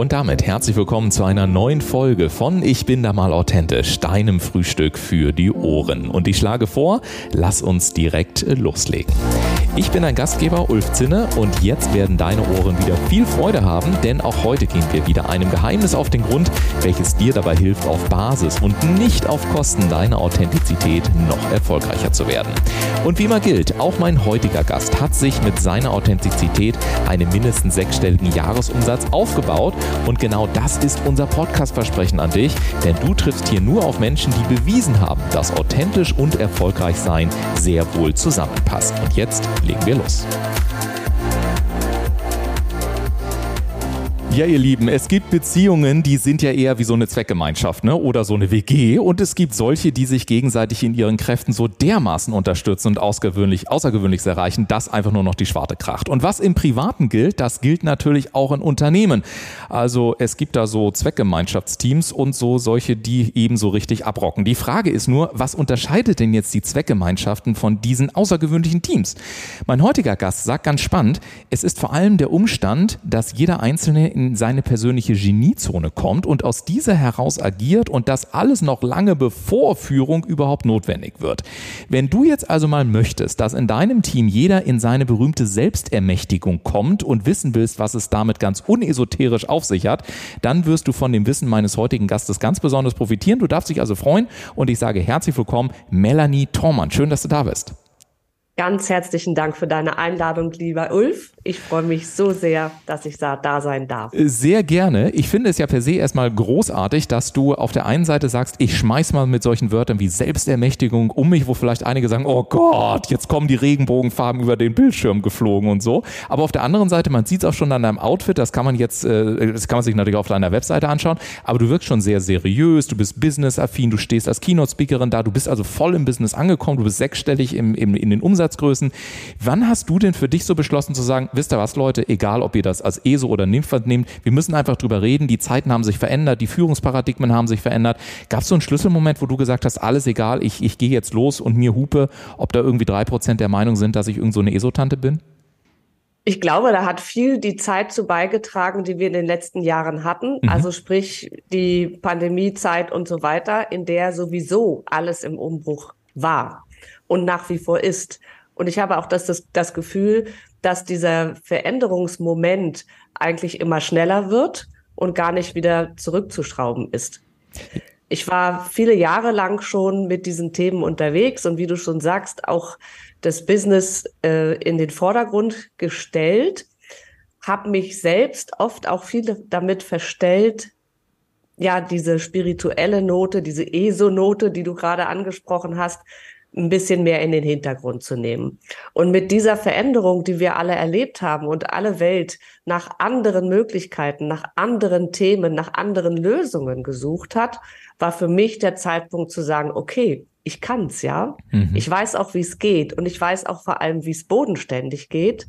Und damit herzlich willkommen zu einer neuen Folge von Ich bin da mal authentisch, deinem Frühstück für die Ohren. Und ich schlage vor, lass uns direkt loslegen. Ich bin dein Gastgeber Ulf Zinne und jetzt werden deine Ohren wieder viel Freude haben, denn auch heute gehen wir wieder einem Geheimnis auf den Grund, welches dir dabei hilft, auf Basis und nicht auf Kosten deiner Authentizität noch erfolgreicher zu werden. Und wie immer gilt, auch mein heutiger Gast hat sich mit seiner Authentizität einen mindestens sechsstelligen Jahresumsatz aufgebaut und genau das ist unser Podcast-Versprechen an dich, denn du triffst hier nur auf Menschen, die bewiesen haben, dass authentisch und erfolgreich sein sehr wohl zusammenpasst. Und jetzt legen wir Ja, ihr Lieben, es gibt Beziehungen, die sind ja eher wie so eine Zweckgemeinschaft, ne? Oder so eine WG. Und es gibt solche, die sich gegenseitig in ihren Kräften so dermaßen unterstützen und außergewöhnlich, außergewöhnliches erreichen, dass einfach nur noch die Schwarte kracht. Und was im Privaten gilt, das gilt natürlich auch in Unternehmen. Also es gibt da so Zweckgemeinschaftsteams und so solche, die eben so richtig abrocken. Die Frage ist nur, was unterscheidet denn jetzt die Zweckgemeinschaften von diesen außergewöhnlichen Teams? Mein heutiger Gast sagt ganz spannend, es ist vor allem der Umstand, dass jeder Einzelne in seine persönliche Geniezone kommt und aus dieser heraus agiert und das alles noch lange bevor Führung überhaupt notwendig wird. Wenn du jetzt also mal möchtest, dass in deinem Team jeder in seine berühmte Selbstermächtigung kommt und wissen willst, was es damit ganz unesoterisch auf sich hat, dann wirst du von dem Wissen meines heutigen Gastes ganz besonders profitieren. Du darfst dich also freuen und ich sage herzlich willkommen, Melanie Thormann. Schön, dass du da bist. Ganz herzlichen Dank für deine Einladung, lieber Ulf. Ich freue mich so sehr, dass ich da sein darf. Sehr gerne. Ich finde es ja per se erstmal großartig, dass du auf der einen Seite sagst, ich schmeiß mal mit solchen Wörtern wie Selbstermächtigung um mich, wo vielleicht einige sagen, oh Gott, jetzt kommen die Regenbogenfarben über den Bildschirm geflogen und so. Aber auf der anderen Seite, man sieht es auch schon an deinem Outfit, das kann man jetzt, äh, das kann man sich natürlich auf deiner Webseite anschauen, aber du wirkst schon sehr seriös, du bist businessaffin, du stehst als Keynote-Speakerin da, du bist also voll im Business angekommen, du bist sechsstellig im, im, in den Umsatz Umsatzgrößen. Wann hast du denn für dich so beschlossen zu sagen, wisst ihr was, Leute, egal ob ihr das als ESO oder NIMFAD nehmt, wir müssen einfach drüber reden, die Zeiten haben sich verändert, die Führungsparadigmen haben sich verändert. Gab es so einen Schlüsselmoment, wo du gesagt hast, alles egal, ich, ich gehe jetzt los und mir hupe, ob da irgendwie drei Prozent der Meinung sind, dass ich irgend so eine ESO-Tante bin? Ich glaube, da hat viel die Zeit zu beigetragen, die wir in den letzten Jahren hatten. Mhm. Also sprich die Pandemiezeit und so weiter, in der sowieso alles im Umbruch war und nach wie vor ist. Und ich habe auch das, das, das Gefühl, dass dieser Veränderungsmoment eigentlich immer schneller wird und gar nicht wieder zurückzuschrauben ist. Ich war viele Jahre lang schon mit diesen Themen unterwegs und wie du schon sagst, auch das Business äh, in den Vordergrund gestellt, habe mich selbst oft auch viel damit verstellt, ja, diese spirituelle Note, diese ESO-Note, die du gerade angesprochen hast, ein bisschen mehr in den Hintergrund zu nehmen. Und mit dieser Veränderung, die wir alle erlebt haben und alle Welt nach anderen Möglichkeiten, nach anderen Themen, nach anderen Lösungen gesucht hat, war für mich der Zeitpunkt zu sagen, okay, ich kann's, ja. Mhm. Ich weiß auch, wie es geht und ich weiß auch vor allem, wie es bodenständig geht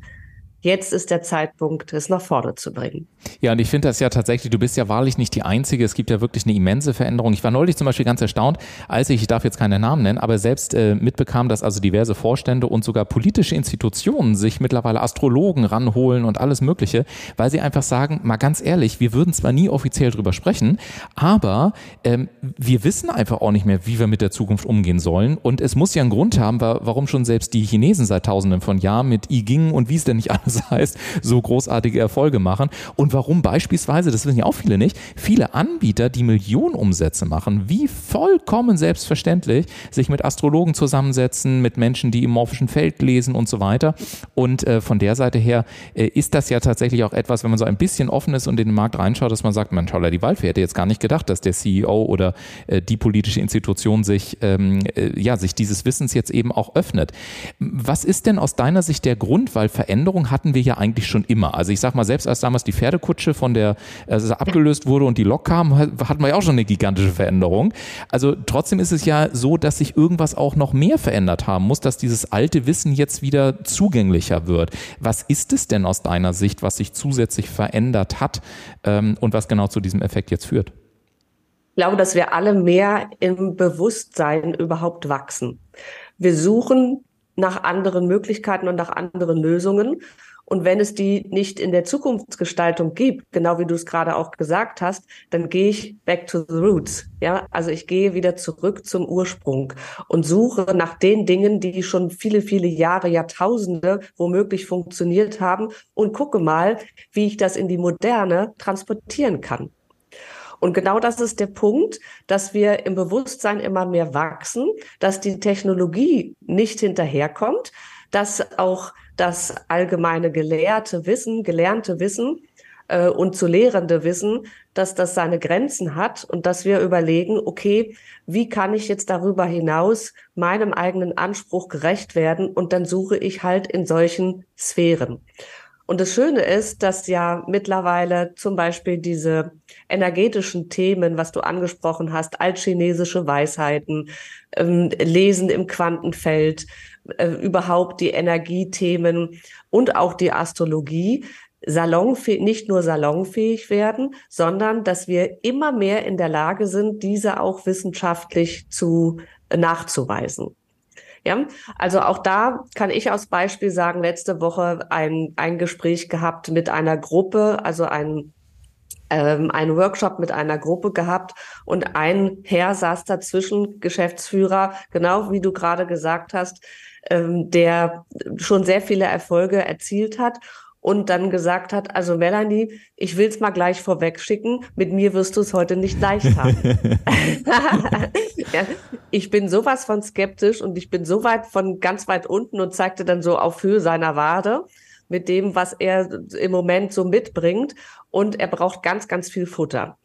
jetzt ist der Zeitpunkt, es nach vorne zu bringen. Ja, und ich finde das ja tatsächlich, du bist ja wahrlich nicht die Einzige. Es gibt ja wirklich eine immense Veränderung. Ich war neulich zum Beispiel ganz erstaunt, als ich, ich darf jetzt keine Namen nennen, aber selbst äh, mitbekam, dass also diverse Vorstände und sogar politische Institutionen sich mittlerweile Astrologen ranholen und alles Mögliche, weil sie einfach sagen, mal ganz ehrlich, wir würden zwar nie offiziell drüber sprechen, aber ähm, wir wissen einfach auch nicht mehr, wie wir mit der Zukunft umgehen sollen. Und es muss ja einen Grund haben, warum schon selbst die Chinesen seit tausenden von Jahren mit I Ging und wie es denn nicht alles das heißt, so großartige Erfolge machen. Und warum beispielsweise, das wissen ja auch viele nicht, viele Anbieter, die Millionenumsätze machen, wie vollkommen selbstverständlich sich mit Astrologen zusammensetzen, mit Menschen, die im morphischen Feld lesen und so weiter. Und äh, von der Seite her äh, ist das ja tatsächlich auch etwas, wenn man so ein bisschen offen ist und in den Markt reinschaut, dass man sagt, man Holla die Waldfee hätte jetzt gar nicht gedacht, dass der CEO oder äh, die politische Institution sich, ähm, äh, ja, sich dieses Wissens jetzt eben auch öffnet. Was ist denn aus deiner Sicht der Grund? Weil Veränderung hat hatten wir ja eigentlich schon immer. Also ich sag mal, selbst als damals die Pferdekutsche von der, also abgelöst wurde und die Lok kam, hatten wir ja auch schon eine gigantische Veränderung. Also trotzdem ist es ja so, dass sich irgendwas auch noch mehr verändert haben muss, dass dieses alte Wissen jetzt wieder zugänglicher wird. Was ist es denn aus deiner Sicht, was sich zusätzlich verändert hat ähm, und was genau zu diesem Effekt jetzt führt? Ich glaube, dass wir alle mehr im Bewusstsein überhaupt wachsen. Wir suchen nach anderen Möglichkeiten und nach anderen Lösungen. Und wenn es die nicht in der Zukunftsgestaltung gibt, genau wie du es gerade auch gesagt hast, dann gehe ich back to the roots. Ja, also ich gehe wieder zurück zum Ursprung und suche nach den Dingen, die schon viele, viele Jahre, Jahrtausende womöglich funktioniert haben und gucke mal, wie ich das in die Moderne transportieren kann. Und genau das ist der Punkt, dass wir im Bewusstsein immer mehr wachsen, dass die Technologie nicht hinterherkommt, dass auch das allgemeine gelehrte Wissen, gelernte Wissen äh, und zu lehrende Wissen, dass das seine Grenzen hat und dass wir überlegen, okay, wie kann ich jetzt darüber hinaus meinem eigenen Anspruch gerecht werden? Und dann suche ich halt in solchen Sphären. Und das Schöne ist, dass ja mittlerweile zum Beispiel diese energetischen Themen, was du angesprochen hast, altchinesische Weisheiten, ähm, Lesen im Quantenfeld, äh, überhaupt die Energiethemen und auch die Astrologie salonfähig, nicht nur salonfähig werden, sondern dass wir immer mehr in der Lage sind, diese auch wissenschaftlich zu nachzuweisen. Ja, also auch da kann ich aus Beispiel sagen, letzte Woche ein, ein Gespräch gehabt mit einer Gruppe, also ein ähm, einen Workshop mit einer Gruppe gehabt und ein Herr saß dazwischen, Geschäftsführer, genau wie du gerade gesagt hast, ähm, der schon sehr viele Erfolge erzielt hat und dann gesagt hat, also Melanie, ich will es mal gleich vorweg schicken, mit mir wirst du es heute nicht leicht haben. ja, ich bin sowas von skeptisch und ich bin so weit von ganz weit unten und zeigte dann so auf Höhe seiner Wade mit dem, was er im Moment so mitbringt und er braucht ganz, ganz viel Futter.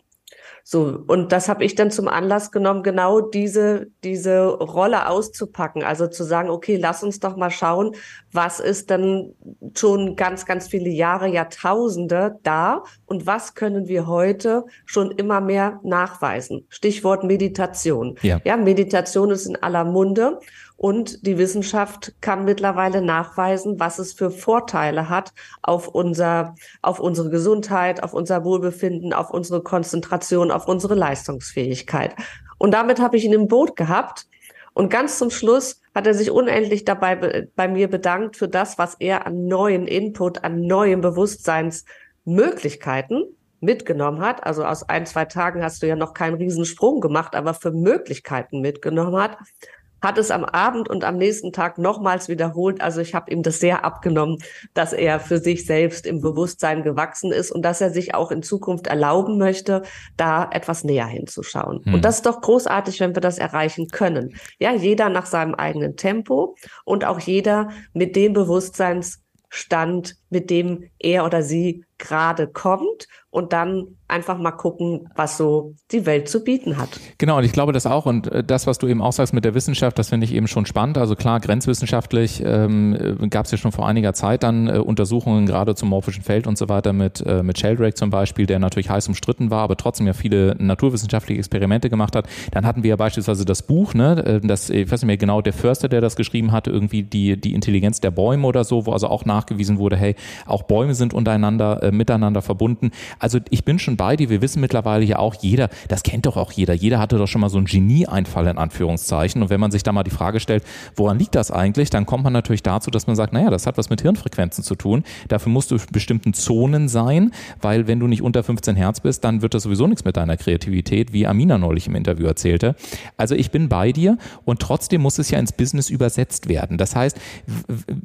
So, und das habe ich dann zum Anlass genommen, genau diese, diese Rolle auszupacken. Also zu sagen, okay, lass uns doch mal schauen, was ist dann schon ganz, ganz viele Jahre, Jahrtausende da und was können wir heute schon immer mehr nachweisen. Stichwort Meditation. Ja, ja Meditation ist in aller Munde. Und die Wissenschaft kann mittlerweile nachweisen, was es für Vorteile hat auf unser, auf unsere Gesundheit, auf unser Wohlbefinden, auf unsere Konzentration, auf unsere Leistungsfähigkeit. Und damit habe ich ihn im Boot gehabt. Und ganz zum Schluss hat er sich unendlich dabei bei mir bedankt für das, was er an neuen Input, an neuen Bewusstseinsmöglichkeiten mitgenommen hat. Also aus ein, zwei Tagen hast du ja noch keinen Riesensprung gemacht, aber für Möglichkeiten mitgenommen hat hat es am Abend und am nächsten Tag nochmals wiederholt. Also ich habe ihm das sehr abgenommen, dass er für sich selbst im Bewusstsein gewachsen ist und dass er sich auch in Zukunft erlauben möchte, da etwas näher hinzuschauen. Hm. Und das ist doch großartig, wenn wir das erreichen können. Ja, jeder nach seinem eigenen Tempo und auch jeder mit dem Bewusstseinsstand, mit dem er oder sie gerade kommt und dann einfach mal gucken, was so die Welt zu bieten hat. Genau, und ich glaube das auch. Und äh, das, was du eben auch sagst mit der Wissenschaft, das finde ich eben schon spannend. Also klar, grenzwissenschaftlich ähm, äh, gab es ja schon vor einiger Zeit dann äh, Untersuchungen gerade zum morphischen Feld und so weiter mit, äh, mit Sheldrake zum Beispiel, der natürlich heiß umstritten war, aber trotzdem ja viele naturwissenschaftliche Experimente gemacht hat. Dann hatten wir ja beispielsweise das Buch, ne, äh, das, ich weiß nicht mehr genau, der Förster, der das geschrieben hatte, irgendwie die, die Intelligenz der Bäume oder so, wo also auch nachgewiesen wurde, hey, auch Bäume sind untereinander, äh, miteinander verbunden. Also ich bin schon bei dir. Wir wissen mittlerweile ja auch jeder, das kennt doch auch jeder. Jeder hatte doch schon mal so einen Genieeinfall in Anführungszeichen. Und wenn man sich da mal die Frage stellt, woran liegt das eigentlich, dann kommt man natürlich dazu, dass man sagt, naja, das hat was mit Hirnfrequenzen zu tun. Dafür musst du in bestimmten Zonen sein, weil wenn du nicht unter 15 Hertz bist, dann wird das sowieso nichts mit deiner Kreativität, wie Amina neulich im Interview erzählte. Also ich bin bei dir und trotzdem muss es ja ins Business übersetzt werden. Das heißt,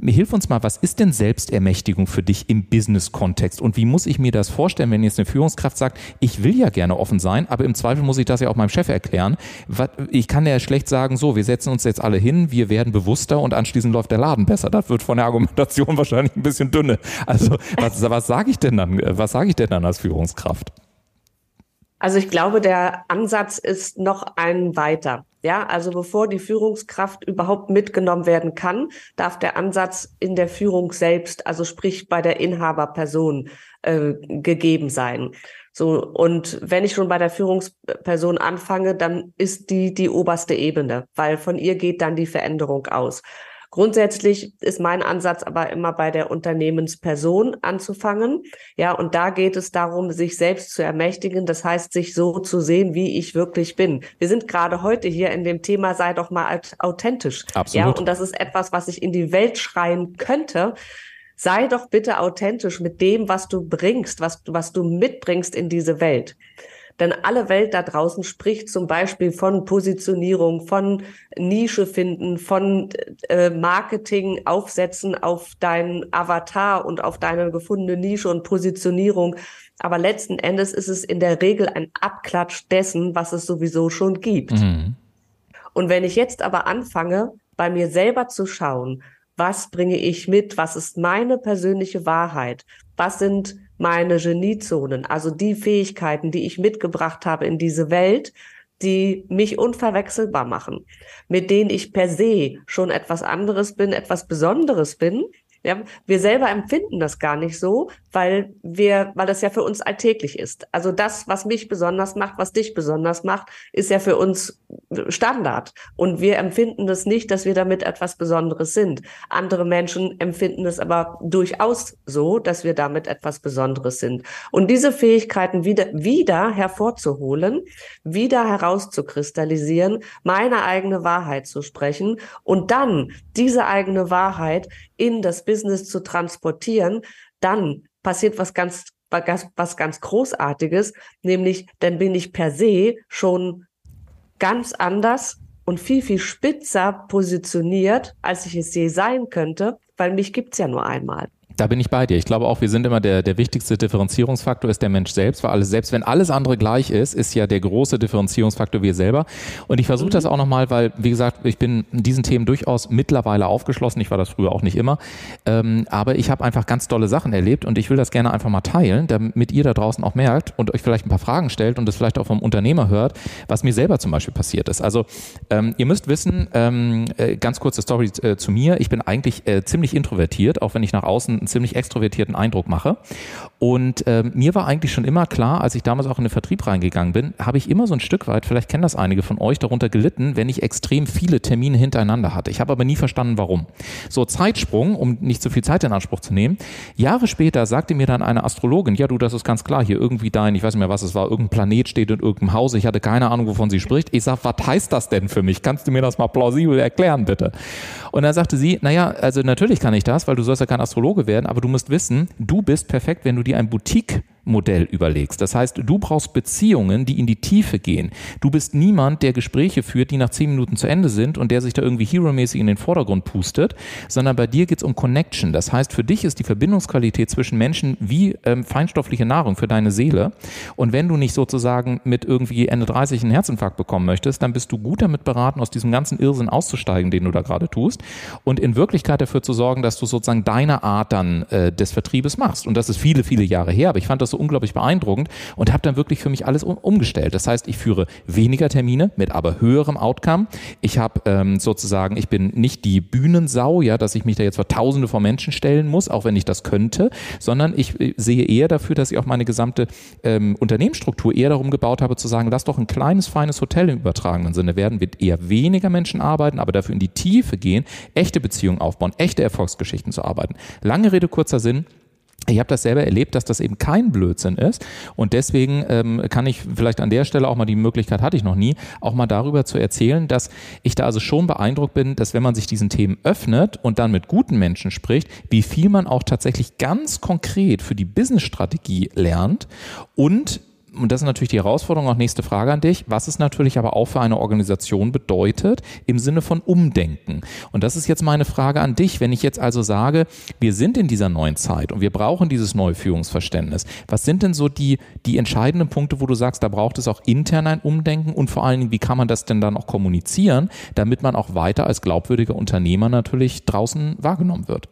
hilf uns mal, was ist denn Selbstermächtigung für dich im Business-Kontext und wie muss ich mir das vorstellen, wenn jetzt eine Führungskraft sagt, ich will ja gerne offen sein, aber im Zweifel muss ich das ja auch meinem Chef erklären. Ich kann ja schlecht sagen, so, wir setzen uns jetzt alle hin, wir werden bewusster und anschließend läuft der Laden besser. Das wird von der Argumentation wahrscheinlich ein bisschen dünne. Also was, was sage ich denn dann? Was sage ich denn dann als Führungskraft? Also ich glaube, der Ansatz ist noch ein weiter. Ja, also bevor die Führungskraft überhaupt mitgenommen werden kann, darf der Ansatz in der Führung selbst, also sprich bei der Inhaberperson, äh, gegeben sein. So, und wenn ich schon bei der Führungsperson anfange, dann ist die die oberste Ebene, weil von ihr geht dann die Veränderung aus. Grundsätzlich ist mein Ansatz aber immer bei der Unternehmensperson anzufangen. Ja, und da geht es darum, sich selbst zu ermächtigen. Das heißt, sich so zu sehen, wie ich wirklich bin. Wir sind gerade heute hier in dem Thema, sei doch mal authentisch. Absolut. Ja, und das ist etwas, was ich in die Welt schreien könnte sei doch bitte authentisch mit dem, was du bringst, was, was du mitbringst in diese Welt. Denn alle Welt da draußen spricht zum Beispiel von Positionierung, von Nische finden, von äh, Marketing aufsetzen auf deinen Avatar und auf deine gefundene Nische und Positionierung. Aber letzten Endes ist es in der Regel ein Abklatsch dessen, was es sowieso schon gibt. Mhm. Und wenn ich jetzt aber anfange, bei mir selber zu schauen, was bringe ich mit, was ist meine persönliche Wahrheit, was sind meine Geniezonen, also die Fähigkeiten, die ich mitgebracht habe in diese Welt, die mich unverwechselbar machen, mit denen ich per se schon etwas anderes bin, etwas Besonderes bin, ja, wir selber empfinden das gar nicht so, weil wir, weil das ja für uns alltäglich ist. Also das, was mich besonders macht, was dich besonders macht, ist ja für uns Standard. Und wir empfinden das nicht, dass wir damit etwas Besonderes sind. Andere Menschen empfinden es aber durchaus so, dass wir damit etwas Besonderes sind. Und diese Fähigkeiten wieder, wieder hervorzuholen, wieder herauszukristallisieren, meine eigene Wahrheit zu sprechen und dann diese eigene Wahrheit in das Business zu transportieren, dann passiert was ganz, was ganz Großartiges, nämlich dann bin ich per se schon ganz anders und viel, viel spitzer positioniert, als ich es je sein könnte, weil mich gibt's ja nur einmal. Da bin ich bei dir. Ich glaube auch, wir sind immer der, der wichtigste Differenzierungsfaktor ist der Mensch selbst, weil alles, selbst wenn alles andere gleich ist, ist ja der große Differenzierungsfaktor wir selber. Und ich versuche mhm. das auch nochmal, weil, wie gesagt, ich bin in diesen Themen durchaus mittlerweile aufgeschlossen. Ich war das früher auch nicht immer. Ähm, aber ich habe einfach ganz tolle Sachen erlebt und ich will das gerne einfach mal teilen, damit ihr da draußen auch merkt und euch vielleicht ein paar Fragen stellt und das vielleicht auch vom Unternehmer hört, was mir selber zum Beispiel passiert ist. Also ähm, ihr müsst wissen, ähm, äh, ganz kurze Story äh, zu mir. Ich bin eigentlich äh, ziemlich introvertiert, auch wenn ich nach außen einen ziemlich extrovertierten Eindruck mache. Und äh, mir war eigentlich schon immer klar, als ich damals auch in den Vertrieb reingegangen bin, habe ich immer so ein Stück weit, vielleicht kennen das einige von euch, darunter gelitten, wenn ich extrem viele Termine hintereinander hatte. Ich habe aber nie verstanden, warum. So, Zeitsprung, um nicht zu viel Zeit in Anspruch zu nehmen. Jahre später sagte mir dann eine Astrologin, ja du, das ist ganz klar, hier irgendwie dein, ich weiß nicht mehr, was es war, irgendein Planet steht in irgendeinem Haus. Ich hatte keine Ahnung, wovon sie spricht. Ich sag, was heißt das denn für mich? Kannst du mir das mal plausibel erklären, bitte? Und dann sagte sie, naja, also natürlich kann ich das, weil du sollst ja kein Astrologe werden, aber du musst wissen, du bist perfekt, wenn du dir ein Boutique Modell überlegst. Das heißt, du brauchst Beziehungen, die in die Tiefe gehen. Du bist niemand, der Gespräche führt, die nach zehn Minuten zu Ende sind und der sich da irgendwie hero-mäßig in den Vordergrund pustet, sondern bei dir geht's um Connection. Das heißt, für dich ist die Verbindungsqualität zwischen Menschen wie ähm, feinstoffliche Nahrung für deine Seele. Und wenn du nicht sozusagen mit irgendwie Ende 30 einen Herzinfarkt bekommen möchtest, dann bist du gut damit beraten, aus diesem ganzen Irrsinn auszusteigen, den du da gerade tust und in Wirklichkeit dafür zu sorgen, dass du sozusagen deine Art dann äh, des Vertriebes machst. Und das ist viele, viele Jahre her, aber ich fand das so unglaublich beeindruckend und habe dann wirklich für mich alles um, umgestellt. Das heißt, ich führe weniger Termine mit aber höherem Outcome. Ich habe ähm, sozusagen, ich bin nicht die Bühnensau, ja, dass ich mich da jetzt vor Tausende von Menschen stellen muss, auch wenn ich das könnte, sondern ich äh, sehe eher dafür, dass ich auch meine gesamte ähm, Unternehmensstruktur eher darum gebaut habe, zu sagen, lass doch ein kleines, feines Hotel im übertragenen Sinne werden, wird eher weniger Menschen arbeiten, aber dafür in die Tiefe gehen, echte Beziehungen aufbauen, echte Erfolgsgeschichten zu arbeiten. Lange Rede, kurzer Sinn ich habe das selber erlebt, dass das eben kein Blödsinn ist. Und deswegen ähm, kann ich vielleicht an der Stelle auch mal die Möglichkeit hatte ich noch nie, auch mal darüber zu erzählen, dass ich da also schon beeindruckt bin, dass wenn man sich diesen Themen öffnet und dann mit guten Menschen spricht, wie viel man auch tatsächlich ganz konkret für die Businessstrategie lernt und und das ist natürlich die Herausforderung, auch nächste Frage an dich, was es natürlich aber auch für eine Organisation bedeutet im Sinne von Umdenken. Und das ist jetzt meine Frage an dich, wenn ich jetzt also sage, wir sind in dieser neuen Zeit und wir brauchen dieses neue Führungsverständnis. Was sind denn so die, die entscheidenden Punkte, wo du sagst, da braucht es auch intern ein Umdenken und vor allen Dingen, wie kann man das denn dann auch kommunizieren, damit man auch weiter als glaubwürdiger Unternehmer natürlich draußen wahrgenommen wird?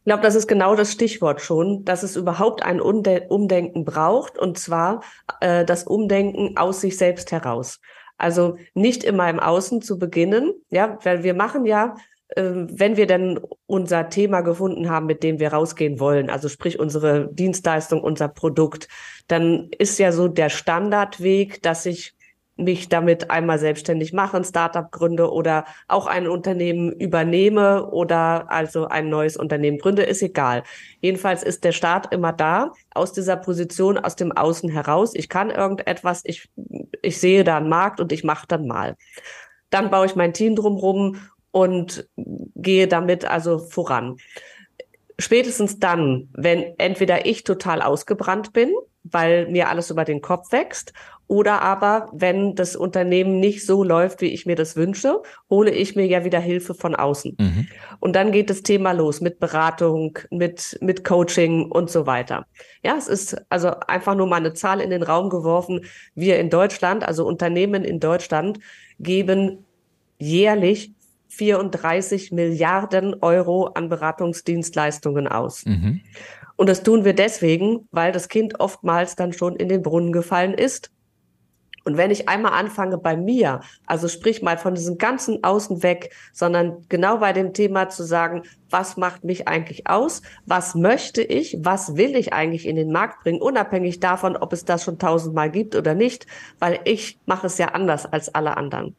Ich glaube, das ist genau das Stichwort schon, dass es überhaupt ein Umdenken braucht, und zwar äh, das Umdenken aus sich selbst heraus. Also nicht immer im Außen zu beginnen, ja, weil wir machen ja, äh, wenn wir denn unser Thema gefunden haben, mit dem wir rausgehen wollen, also sprich unsere Dienstleistung, unser Produkt, dann ist ja so der Standardweg, dass ich mich damit einmal selbstständig mache, ein Startup gründe oder auch ein Unternehmen übernehme oder also ein neues Unternehmen gründe, ist egal. Jedenfalls ist der Start immer da, aus dieser Position, aus dem Außen heraus. Ich kann irgendetwas, ich, ich sehe da einen Markt und ich mache dann mal. Dann baue ich mein Team drumherum und gehe damit also voran. Spätestens dann, wenn entweder ich total ausgebrannt bin, weil mir alles über den Kopf wächst, oder aber, wenn das Unternehmen nicht so läuft, wie ich mir das wünsche, hole ich mir ja wieder Hilfe von außen. Mhm. Und dann geht das Thema los mit Beratung, mit, mit Coaching und so weiter. Ja, es ist also einfach nur mal eine Zahl in den Raum geworfen. Wir in Deutschland, also Unternehmen in Deutschland, geben jährlich 34 Milliarden Euro an Beratungsdienstleistungen aus. Mhm. Und das tun wir deswegen, weil das Kind oftmals dann schon in den Brunnen gefallen ist und wenn ich einmal anfange bei mir, also sprich mal von diesem ganzen Außen weg, sondern genau bei dem Thema zu sagen, was macht mich eigentlich aus? Was möchte ich? Was will ich eigentlich in den Markt bringen? Unabhängig davon, ob es das schon tausendmal gibt oder nicht, weil ich mache es ja anders als alle anderen.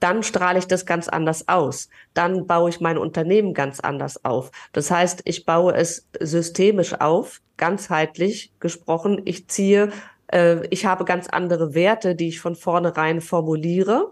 Dann strahle ich das ganz anders aus. Dann baue ich mein Unternehmen ganz anders auf. Das heißt, ich baue es systemisch auf, ganzheitlich gesprochen. Ich ziehe äh, ich habe ganz andere Werte, die ich von vornherein formuliere.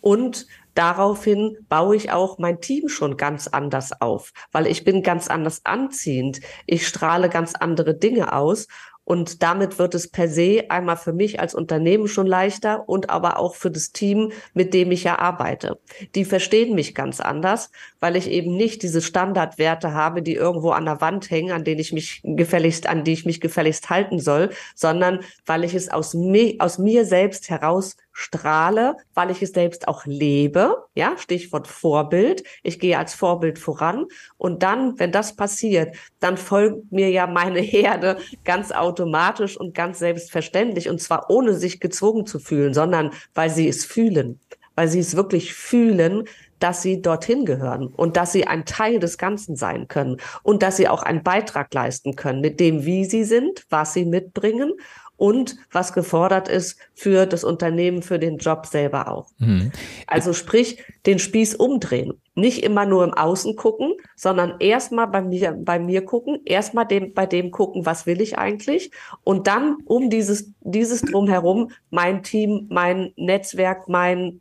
Und daraufhin baue ich auch mein Team schon ganz anders auf, weil ich bin ganz anders anziehend. Ich strahle ganz andere Dinge aus und damit wird es per se einmal für mich als Unternehmen schon leichter und aber auch für das Team, mit dem ich ja arbeite. Die verstehen mich ganz anders, weil ich eben nicht diese Standardwerte habe, die irgendwo an der Wand hängen, an denen ich mich gefälligst, an die ich mich gefälligst halten soll, sondern weil ich es aus mir, aus mir selbst heraus strahle, weil ich es selbst auch lebe. Ja, Stichwort Vorbild. Ich gehe als Vorbild voran. Und dann, wenn das passiert, dann folgt mir ja meine Herde ganz automatisch und ganz selbstverständlich. Und zwar ohne sich gezwungen zu fühlen, sondern weil sie es fühlen. Weil sie es wirklich fühlen, dass sie dorthin gehören und dass sie ein Teil des Ganzen sein können und dass sie auch einen Beitrag leisten können mit dem, wie sie sind, was sie mitbringen und was gefordert ist für das Unternehmen, für den Job selber auch. Mhm. Also sprich, den Spieß umdrehen. Nicht immer nur im Außen gucken, sondern erstmal bei mir, bei mir gucken, erstmal dem, bei dem gucken, was will ich eigentlich? Und dann um dieses, dieses drumherum mein Team, mein Netzwerk, mein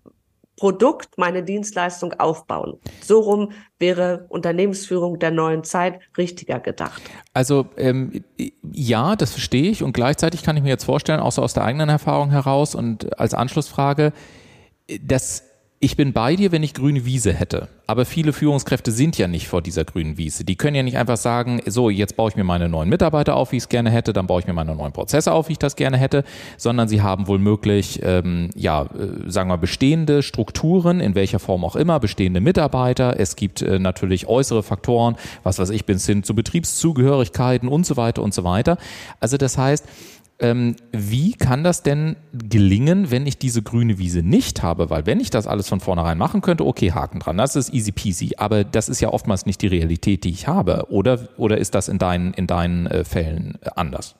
Produkt, meine Dienstleistung aufbauen. So rum wäre Unternehmensführung der neuen Zeit richtiger gedacht. Also ähm, ja, das verstehe ich und gleichzeitig kann ich mir jetzt vorstellen, auch so aus der eigenen Erfahrung heraus und als Anschlussfrage, dass ich bin bei dir, wenn ich grüne Wiese hätte. Aber viele Führungskräfte sind ja nicht vor dieser grünen Wiese. Die können ja nicht einfach sagen, so, jetzt baue ich mir meine neuen Mitarbeiter auf, wie ich es gerne hätte, dann baue ich mir meine neuen Prozesse auf, wie ich das gerne hätte, sondern sie haben wohl möglich, ähm, ja, äh, sagen wir, bestehende Strukturen, in welcher Form auch immer, bestehende Mitarbeiter. Es gibt äh, natürlich äußere Faktoren, was weiß ich, bis hin zu Betriebszugehörigkeiten und so weiter und so weiter. Also das heißt, ähm, wie kann das denn gelingen, wenn ich diese grüne Wiese nicht habe? Weil wenn ich das alles von vornherein machen könnte, okay, Haken dran, das ist easy peasy. Aber das ist ja oftmals nicht die Realität, die ich habe. Oder, oder ist das in deinen, in deinen äh, Fällen äh, anders?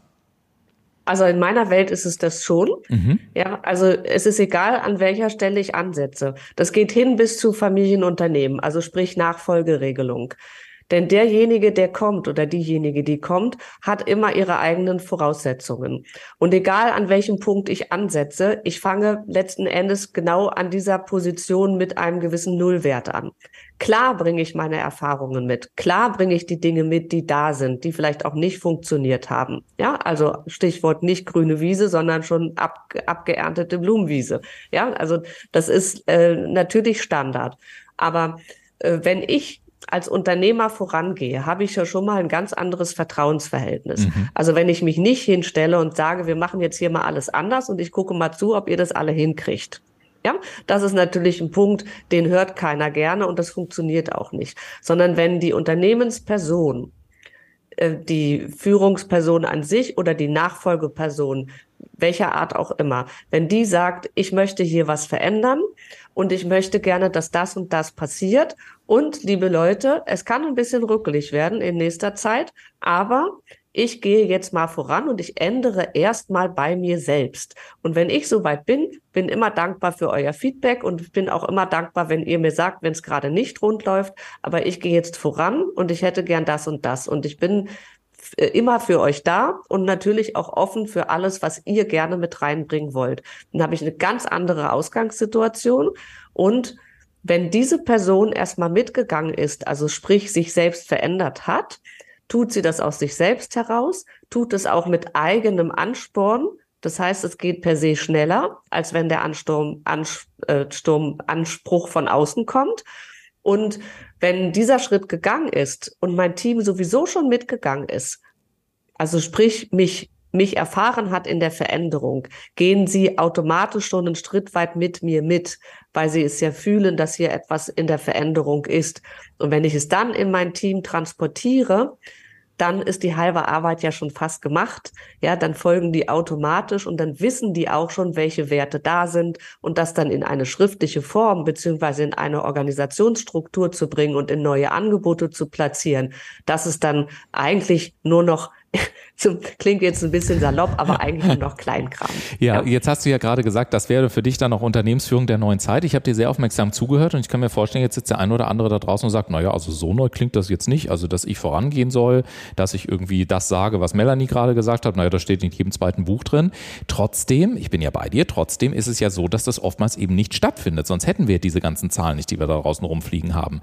Also in meiner Welt ist es das schon. Mhm. Ja, also es ist egal, an welcher Stelle ich ansetze. Das geht hin bis zu Familienunternehmen, also sprich Nachfolgeregelung. Denn derjenige, der kommt oder diejenige, die kommt, hat immer ihre eigenen Voraussetzungen. Und egal an welchem Punkt ich ansetze, ich fange letzten Endes genau an dieser Position mit einem gewissen Nullwert an. Klar bringe ich meine Erfahrungen mit. Klar bringe ich die Dinge mit, die da sind, die vielleicht auch nicht funktioniert haben. Ja, also Stichwort nicht grüne Wiese, sondern schon ab, abgeerntete Blumenwiese. Ja, also das ist äh, natürlich Standard. Aber äh, wenn ich als Unternehmer vorangehe, habe ich ja schon mal ein ganz anderes Vertrauensverhältnis. Mhm. Also wenn ich mich nicht hinstelle und sage, wir machen jetzt hier mal alles anders und ich gucke mal zu, ob ihr das alle hinkriegt. Ja, das ist natürlich ein Punkt, den hört keiner gerne und das funktioniert auch nicht. Sondern wenn die Unternehmensperson, äh, die Führungsperson an sich oder die Nachfolgeperson, welcher Art auch immer, wenn die sagt, ich möchte hier was verändern und ich möchte gerne, dass das und das passiert. Und liebe Leute, es kann ein bisschen rückelig werden in nächster Zeit, aber ich gehe jetzt mal voran und ich ändere erstmal bei mir selbst. Und wenn ich soweit bin, bin immer dankbar für euer Feedback und bin auch immer dankbar, wenn ihr mir sagt, wenn es gerade nicht rund läuft, aber ich gehe jetzt voran und ich hätte gern das und das. Und ich bin immer für euch da und natürlich auch offen für alles, was ihr gerne mit reinbringen wollt. Dann habe ich eine ganz andere Ausgangssituation und wenn diese Person erstmal mitgegangen ist, also sprich sich selbst verändert hat, tut sie das aus sich selbst heraus, tut es auch mit eigenem Ansporn. Das heißt, es geht per se schneller, als wenn der Ansturm, Ansturm, äh, Anspruch von außen kommt. Und wenn dieser Schritt gegangen ist und mein Team sowieso schon mitgegangen ist, also sprich mich mich erfahren hat in der Veränderung, gehen sie automatisch schon einen Schritt weit mit mir mit, weil sie es ja fühlen, dass hier etwas in der Veränderung ist. Und wenn ich es dann in mein Team transportiere, dann ist die halbe Arbeit ja schon fast gemacht. Ja, dann folgen die automatisch und dann wissen die auch schon, welche Werte da sind und das dann in eine schriftliche Form beziehungsweise in eine Organisationsstruktur zu bringen und in neue Angebote zu platzieren. Das ist dann eigentlich nur noch zum, klingt jetzt ein bisschen salopp, aber eigentlich nur noch Kleinkram. Ja, ja, jetzt hast du ja gerade gesagt, das wäre für dich dann auch Unternehmensführung der neuen Zeit. Ich habe dir sehr aufmerksam zugehört und ich kann mir vorstellen, jetzt sitzt der eine oder andere da draußen und sagt, naja, also so neu klingt das jetzt nicht. Also, dass ich vorangehen soll, dass ich irgendwie das sage, was Melanie gerade gesagt hat, naja, das steht in jedem zweiten Buch drin. Trotzdem, ich bin ja bei dir, trotzdem ist es ja so, dass das oftmals eben nicht stattfindet. Sonst hätten wir diese ganzen Zahlen nicht, die wir da draußen rumfliegen haben.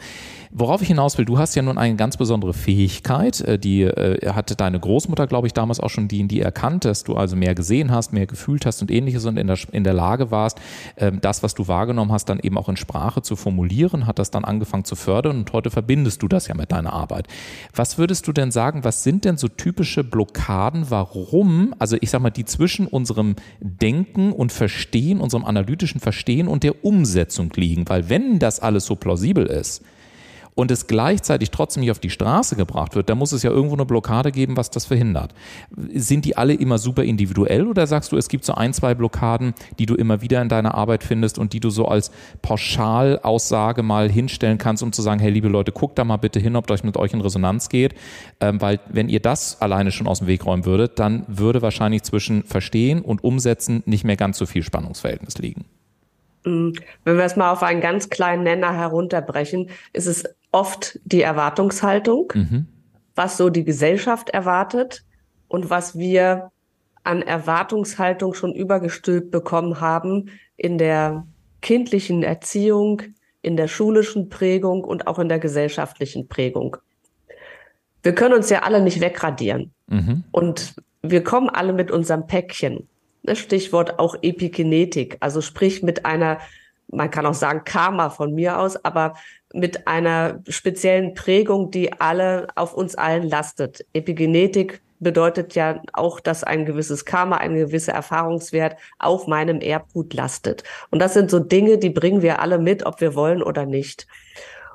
Worauf ich hinaus will, du hast ja nun eine ganz besondere Fähigkeit, äh, die äh, hatte deine Großmutter, glaube ich, damals auch schon die die erkannt, dass du also mehr gesehen hast, mehr gefühlt hast und ähnliches und in der, in der Lage warst, ähm, das, was du wahrgenommen hast, dann eben auch in Sprache zu formulieren, hat das dann angefangen zu fördern und heute verbindest du das ja mit deiner Arbeit. Was würdest du denn sagen, was sind denn so typische Blockaden, warum, also ich sag mal, die zwischen unserem Denken und Verstehen, unserem analytischen Verstehen und der Umsetzung liegen? Weil wenn das alles so plausibel ist, und es gleichzeitig trotzdem nicht auf die Straße gebracht wird, dann muss es ja irgendwo eine Blockade geben, was das verhindert. Sind die alle immer super individuell oder sagst du, es gibt so ein, zwei Blockaden, die du immer wieder in deiner Arbeit findest und die du so als Pauschalaussage mal hinstellen kannst, um zu sagen, hey liebe Leute, guckt da mal bitte hin, ob das mit euch in Resonanz geht, ähm, weil wenn ihr das alleine schon aus dem Weg räumen würdet, dann würde wahrscheinlich zwischen Verstehen und Umsetzen nicht mehr ganz so viel Spannungsverhältnis liegen. Wenn wir es mal auf einen ganz kleinen Nenner herunterbrechen, ist es oft die Erwartungshaltung, mhm. was so die Gesellschaft erwartet und was wir an Erwartungshaltung schon übergestülpt bekommen haben in der kindlichen Erziehung, in der schulischen Prägung und auch in der gesellschaftlichen Prägung. Wir können uns ja alle nicht wegradieren. Mhm. Und wir kommen alle mit unserem Päckchen. Ne, Stichwort auch Epigenetik, also sprich mit einer, man kann auch sagen Karma von mir aus, aber mit einer speziellen Prägung, die alle auf uns allen lastet. Epigenetik bedeutet ja auch, dass ein gewisses Karma, ein gewisser Erfahrungswert auf meinem Erbgut lastet. Und das sind so Dinge, die bringen wir alle mit, ob wir wollen oder nicht.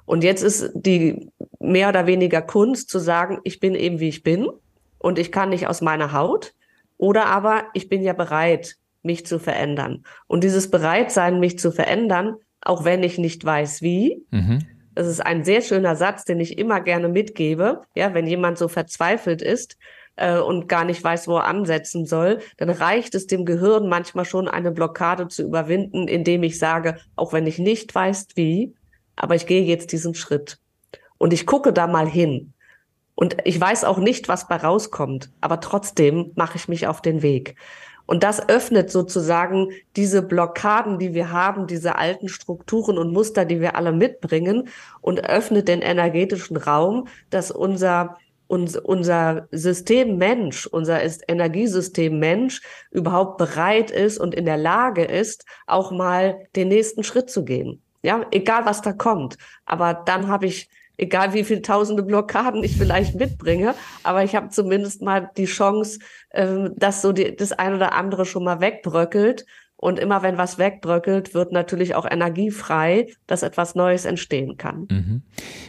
Und jetzt ist die mehr oder weniger Kunst zu sagen, ich bin eben wie ich bin und ich kann nicht aus meiner Haut. Oder aber ich bin ja bereit, mich zu verändern. Und dieses Bereitsein, mich zu verändern, auch wenn ich nicht weiß wie, mhm. das ist ein sehr schöner Satz, den ich immer gerne mitgebe. Ja, wenn jemand so verzweifelt ist, äh, und gar nicht weiß, wo er ansetzen soll, dann reicht es dem Gehirn manchmal schon, eine Blockade zu überwinden, indem ich sage, auch wenn ich nicht weiß, wie, aber ich gehe jetzt diesen Schritt. Und ich gucke da mal hin. Und ich weiß auch nicht, was bei rauskommt, aber trotzdem mache ich mich auf den Weg. Und das öffnet sozusagen diese Blockaden, die wir haben, diese alten Strukturen und Muster, die wir alle mitbringen und öffnet den energetischen Raum, dass unser unser System Mensch, unser Energiesystem Mensch überhaupt bereit ist und in der Lage ist, auch mal den nächsten Schritt zu gehen. Ja, egal was da kommt. Aber dann habe ich egal wie viele tausende Blockaden ich vielleicht mitbringe, aber ich habe zumindest mal die Chance, äh, dass so die, das ein oder andere schon mal wegbröckelt und immer wenn was wegbröckelt, wird natürlich auch Energie frei, dass etwas Neues entstehen kann. Mhm.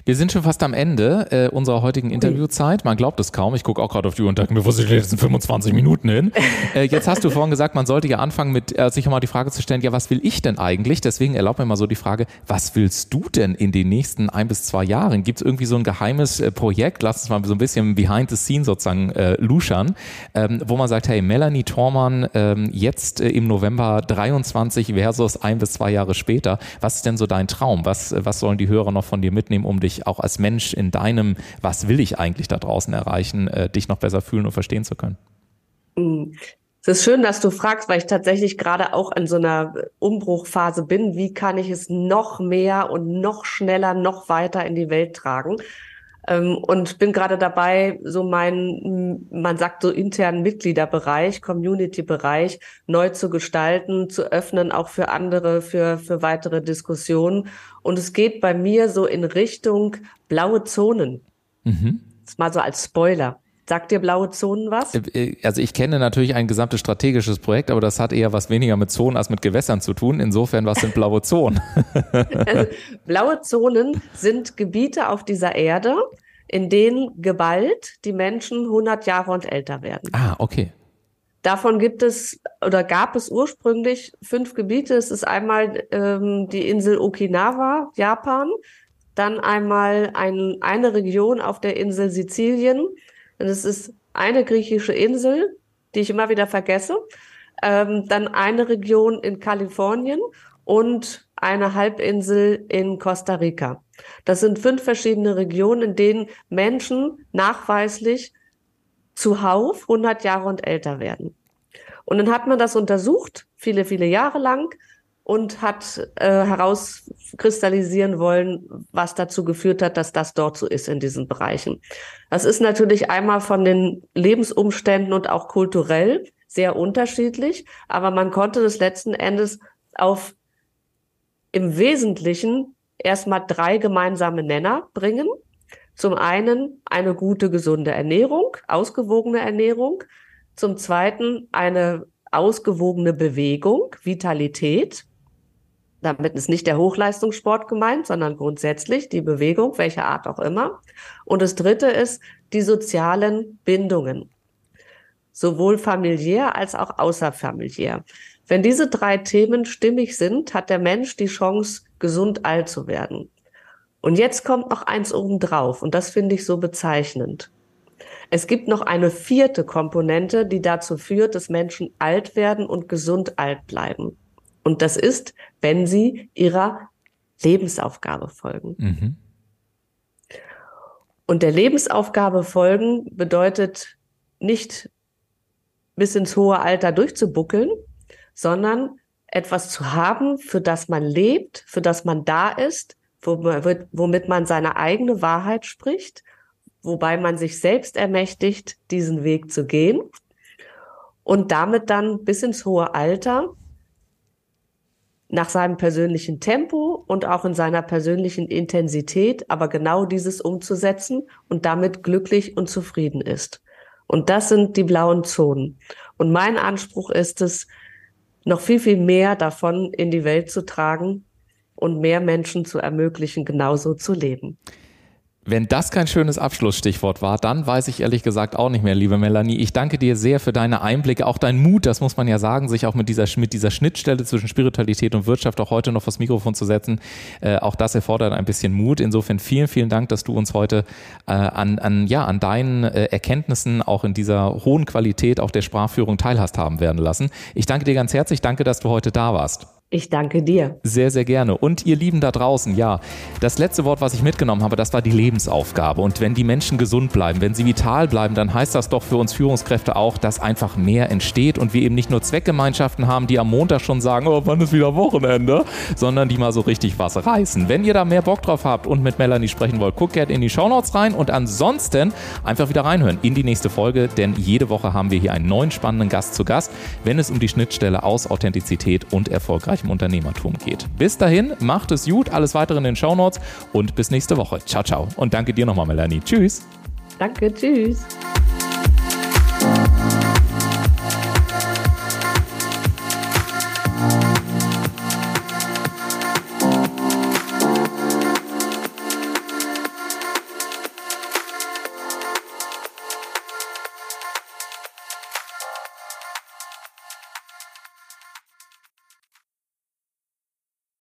Wir sind schon fast am Ende äh, unserer heutigen Interviewzeit. Man glaubt es kaum. Ich gucke auch gerade auf die Uhr und denke mir, wo sind die letzten 25 Minuten hin? äh, jetzt hast du vorhin gesagt, man sollte ja anfangen mit äh, sich mal die Frage zu stellen, ja, was will ich denn eigentlich? Deswegen erlaub mir mal so die Frage, was willst du denn in den nächsten ein bis zwei Jahren? Gibt es irgendwie so ein geheimes äh, Projekt? Lass uns mal so ein bisschen behind the scene sozusagen äh, luschern, ähm, wo man sagt, hey, Melanie Thormann, ähm, jetzt äh, im November 23 versus ein bis zwei Jahre später. Was ist denn so dein Traum? Was, was sollen die Hörer noch von dir mitnehmen, um dich auch als Mensch in deinem, was will ich eigentlich da draußen erreichen, äh, dich noch besser fühlen und verstehen zu können? Mm. Es ist schön, dass du fragst, weil ich tatsächlich gerade auch in so einer Umbruchphase bin. Wie kann ich es noch mehr und noch schneller, noch weiter in die Welt tragen? Ähm, und bin gerade dabei, so meinen, man sagt so internen Mitgliederbereich, Community-Bereich neu zu gestalten, zu öffnen, auch für andere, für, für weitere Diskussionen. Und es geht bei mir so in Richtung blaue Zonen. Mhm. Das mal so als Spoiler. Sagt dir blaue Zonen was? Äh, äh, also ich kenne natürlich ein gesamtes strategisches Projekt, aber das hat eher was weniger mit Zonen als mit Gewässern zu tun. Insofern, was sind blaue Zonen? blaue Zonen sind Gebiete auf dieser Erde, in denen geballt die Menschen 100 Jahre und älter werden. Ah, okay. Davon gibt es oder gab es ursprünglich fünf Gebiete. Es ist einmal ähm, die Insel Okinawa, Japan, dann einmal ein, eine Region auf der Insel Sizilien, und es ist eine griechische Insel, die ich immer wieder vergesse. Ähm, dann eine Region in Kalifornien und eine Halbinsel in Costa Rica. Das sind fünf verschiedene Regionen, in denen Menschen nachweislich zuhauf 100 Jahre und älter werden. Und dann hat man das untersucht, viele, viele Jahre lang, und hat äh, herauskristallisieren wollen, was dazu geführt hat, dass das dort so ist in diesen Bereichen. Das ist natürlich einmal von den Lebensumständen und auch kulturell sehr unterschiedlich, aber man konnte das letzten Endes auf im Wesentlichen erstmal drei gemeinsame Nenner bringen. Zum einen eine gute, gesunde Ernährung, ausgewogene Ernährung. Zum zweiten eine ausgewogene Bewegung, Vitalität. Damit ist nicht der Hochleistungssport gemeint, sondern grundsätzlich die Bewegung, welcher Art auch immer. Und das Dritte ist die sozialen Bindungen, sowohl familiär als auch außerfamiliär. Wenn diese drei Themen stimmig sind, hat der Mensch die Chance, gesund alt zu werden. Und jetzt kommt noch eins obendrauf, und das finde ich so bezeichnend. Es gibt noch eine vierte Komponente, die dazu führt, dass Menschen alt werden und gesund alt bleiben. Und das ist, wenn sie ihrer Lebensaufgabe folgen. Mhm. Und der Lebensaufgabe folgen bedeutet nicht bis ins hohe Alter durchzubuckeln, sondern etwas zu haben, für das man lebt, für das man da ist, womit man seine eigene Wahrheit spricht, wobei man sich selbst ermächtigt, diesen Weg zu gehen und damit dann bis ins hohe Alter nach seinem persönlichen Tempo und auch in seiner persönlichen Intensität, aber genau dieses umzusetzen und damit glücklich und zufrieden ist. Und das sind die blauen Zonen. Und mein Anspruch ist es, noch viel, viel mehr davon in die Welt zu tragen und mehr Menschen zu ermöglichen, genauso zu leben. Wenn das kein schönes Abschlussstichwort war, dann weiß ich ehrlich gesagt auch nicht mehr, liebe Melanie. Ich danke dir sehr für deine Einblicke, auch dein Mut, das muss man ja sagen, sich auch mit dieser, mit dieser Schnittstelle zwischen Spiritualität und Wirtschaft auch heute noch vors Mikrofon zu setzen. Äh, auch das erfordert ein bisschen Mut. Insofern vielen, vielen Dank, dass du uns heute äh, an, an, ja, an deinen äh, Erkenntnissen auch in dieser hohen Qualität auch der Sprachführung teilhast haben werden lassen. Ich danke dir ganz herzlich. Danke, dass du heute da warst. Ich danke dir. Sehr, sehr gerne. Und ihr Lieben da draußen, ja, das letzte Wort, was ich mitgenommen habe, das war die Lebensaufgabe. Und wenn die Menschen gesund bleiben, wenn sie vital bleiben, dann heißt das doch für uns Führungskräfte auch, dass einfach mehr entsteht und wir eben nicht nur Zweckgemeinschaften haben, die am Montag schon sagen, oh, wann ist wieder Wochenende, sondern die mal so richtig was reißen. Wenn ihr da mehr Bock drauf habt und mit Melanie sprechen wollt, guckt gerne in die Shownotes rein und ansonsten einfach wieder reinhören in die nächste Folge, denn jede Woche haben wir hier einen neuen spannenden Gast zu Gast, wenn es um die Schnittstelle aus Authentizität und erfolgreich erfolgreichem Unternehmertum geht. Bis dahin, macht es gut, alles weitere in den Shownotes und bis nächste Woche. Ciao, ciao. Und danke dir nochmal, Melanie. Tschüss. Danke, tschüss.